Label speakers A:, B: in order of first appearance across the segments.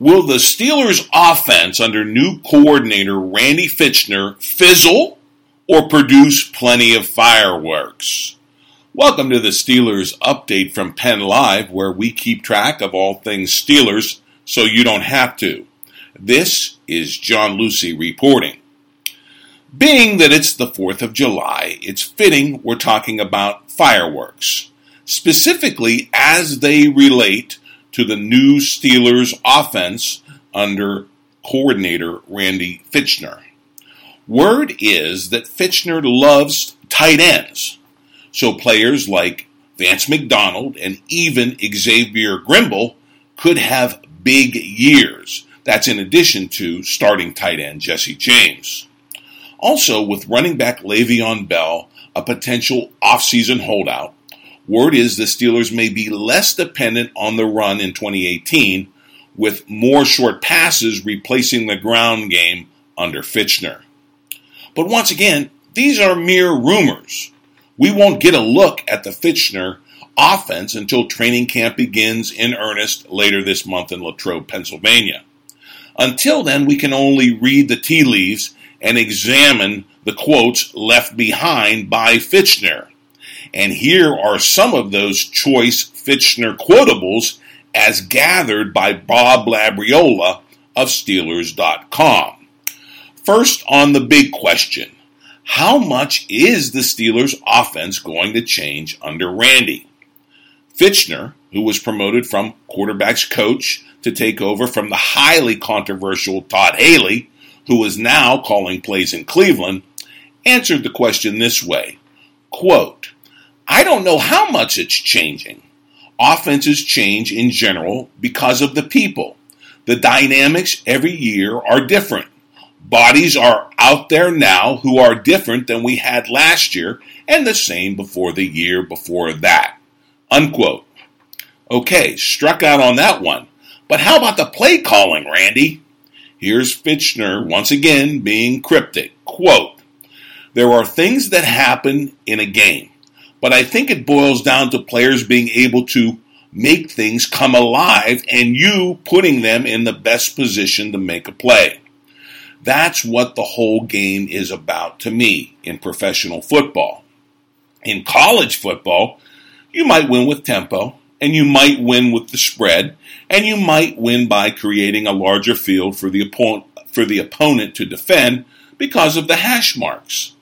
A: Will the Steelers' offense under new coordinator Randy Fichtner fizzle or produce plenty of fireworks? Welcome to the Steelers update from Penn Live, where we keep track of all things Steelers so you don't have to. This is John Lucy reporting. Being that it's the 4th of July, it's fitting we're talking about fireworks, specifically as they relate to the new Steelers offense under coordinator Randy Fichtner. Word is that Fichtner loves tight ends, so players like Vance McDonald and even Xavier Grimble could have big years. That's in addition to starting tight end Jesse James. Also, with running back Le'Veon Bell, a potential offseason holdout, Word is the Steelers may be less dependent on the run in 2018, with more short passes replacing the ground game under Fichtner. But once again, these are mere rumors. We won't get a look at the Fichtner offense until training camp begins in earnest later this month in Latrobe, Pennsylvania. Until then, we can only read the tea leaves and examine the quotes left behind by Fichtner. And here are some of those choice Fichtner quotables as gathered by Bob Labriola of Steelers.com. First, on the big question how much is the Steelers' offense going to change under Randy? Fichtner, who was promoted from quarterbacks coach to take over from the highly controversial Todd Haley, who is now calling plays in Cleveland, answered the question this way quote, I don't know how much it's changing. Offenses change in general because of the people. The dynamics every year are different. Bodies are out there now who are different than we had last year and the same before the year before that. Unquote. Okay, struck out on that one. But how about the play calling, Randy? Here's Fichtner once again being cryptic. Quote, there are things that happen in a game. But I think it boils down to players being able to make things come alive and you putting them in the best position to make a play. That's what the whole game is about to me in professional football. In college football, you might win with tempo, and you might win with the spread, and you might win by creating a larger field for the, opponent, for the opponent to defend because of the hash marks.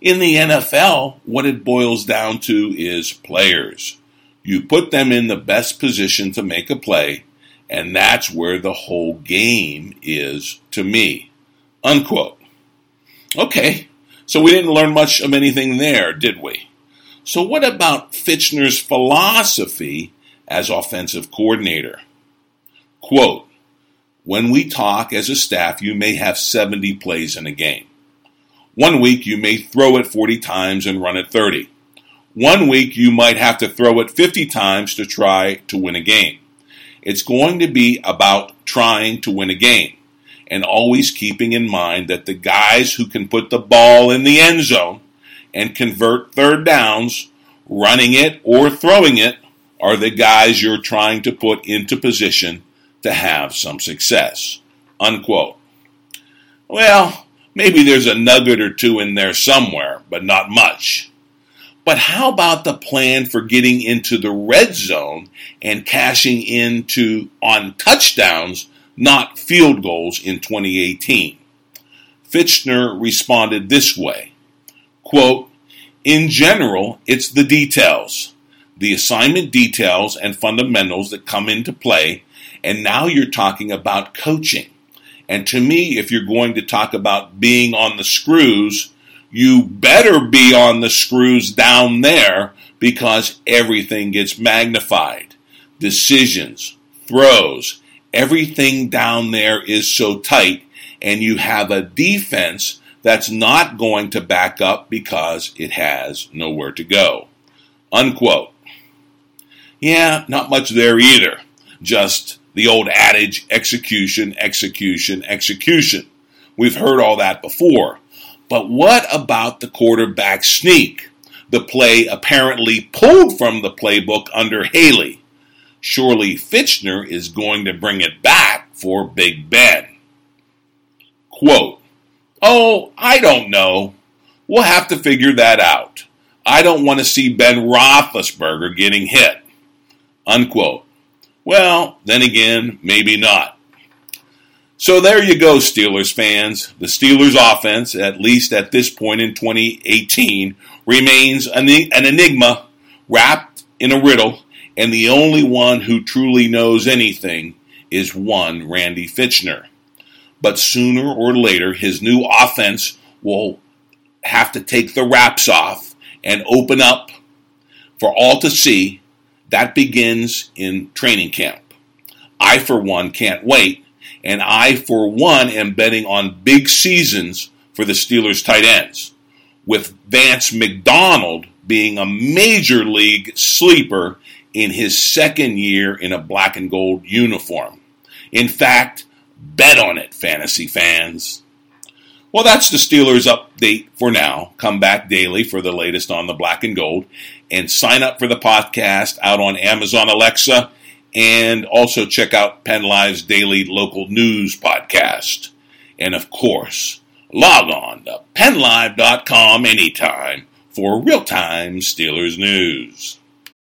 A: In the NFL, what it boils down to is players. You put them in the best position to make a play, and that's where the whole game is to me. Unquote. Okay, so we didn't learn much of anything there, did we? So, what about Fichtner's philosophy as offensive coordinator? Quote, when we talk as a staff, you may have 70 plays in a game. One week you may throw it 40 times and run it 30. One week you might have to throw it 50 times to try to win a game. It's going to be about trying to win a game and always keeping in mind that the guys who can put the ball in the end zone and convert third downs, running it or throwing it, are the guys you're trying to put into position to have some success. Unquote. Well, Maybe there's a nugget or two in there somewhere, but not much. But how about the plan for getting into the red zone and cashing into on touchdowns, not field goals in 2018? Fichtner responded this way quote, In general, it's the details, the assignment details and fundamentals that come into play, and now you're talking about coaching. And to me, if you're going to talk about being on the screws, you better be on the screws down there because everything gets magnified. Decisions, throws, everything down there is so tight, and you have a defense that's not going to back up because it has nowhere to go. Unquote. Yeah, not much there either. Just the old adage execution, execution, execution. We've heard all that before. But what about the quarterback sneak? The play apparently pulled from the playbook under Haley. surely Fichtner is going to bring it back for Big Ben. Quote, Oh, I don't know. We'll have to figure that out. I don't want to see Ben Roethlisberger getting hit. Unquote. Well, then again, maybe not. So there you go, Steelers fans. The Steelers offense, at least at this point in 2018, remains an, enigma wrapped in a riddle, and the only one who truly knows anything is one Randy Fichtner. But sooner or later, his new offense will have to take the wraps off and open up for all to see. That begins in training camp. I, for one, can't wait, and I, for one, am betting on big seasons for the Steelers tight ends, with Vance McDonald being a major league sleeper in his second year in a black and gold uniform. In fact, bet on it, fantasy fans. Well, that's the Steelers update for now. Come back daily for the latest on the black and gold and sign up for the podcast out on Amazon Alexa and also check out Penn Live's daily local news podcast. And of course, log on to pennlive.com anytime for real time Steelers news.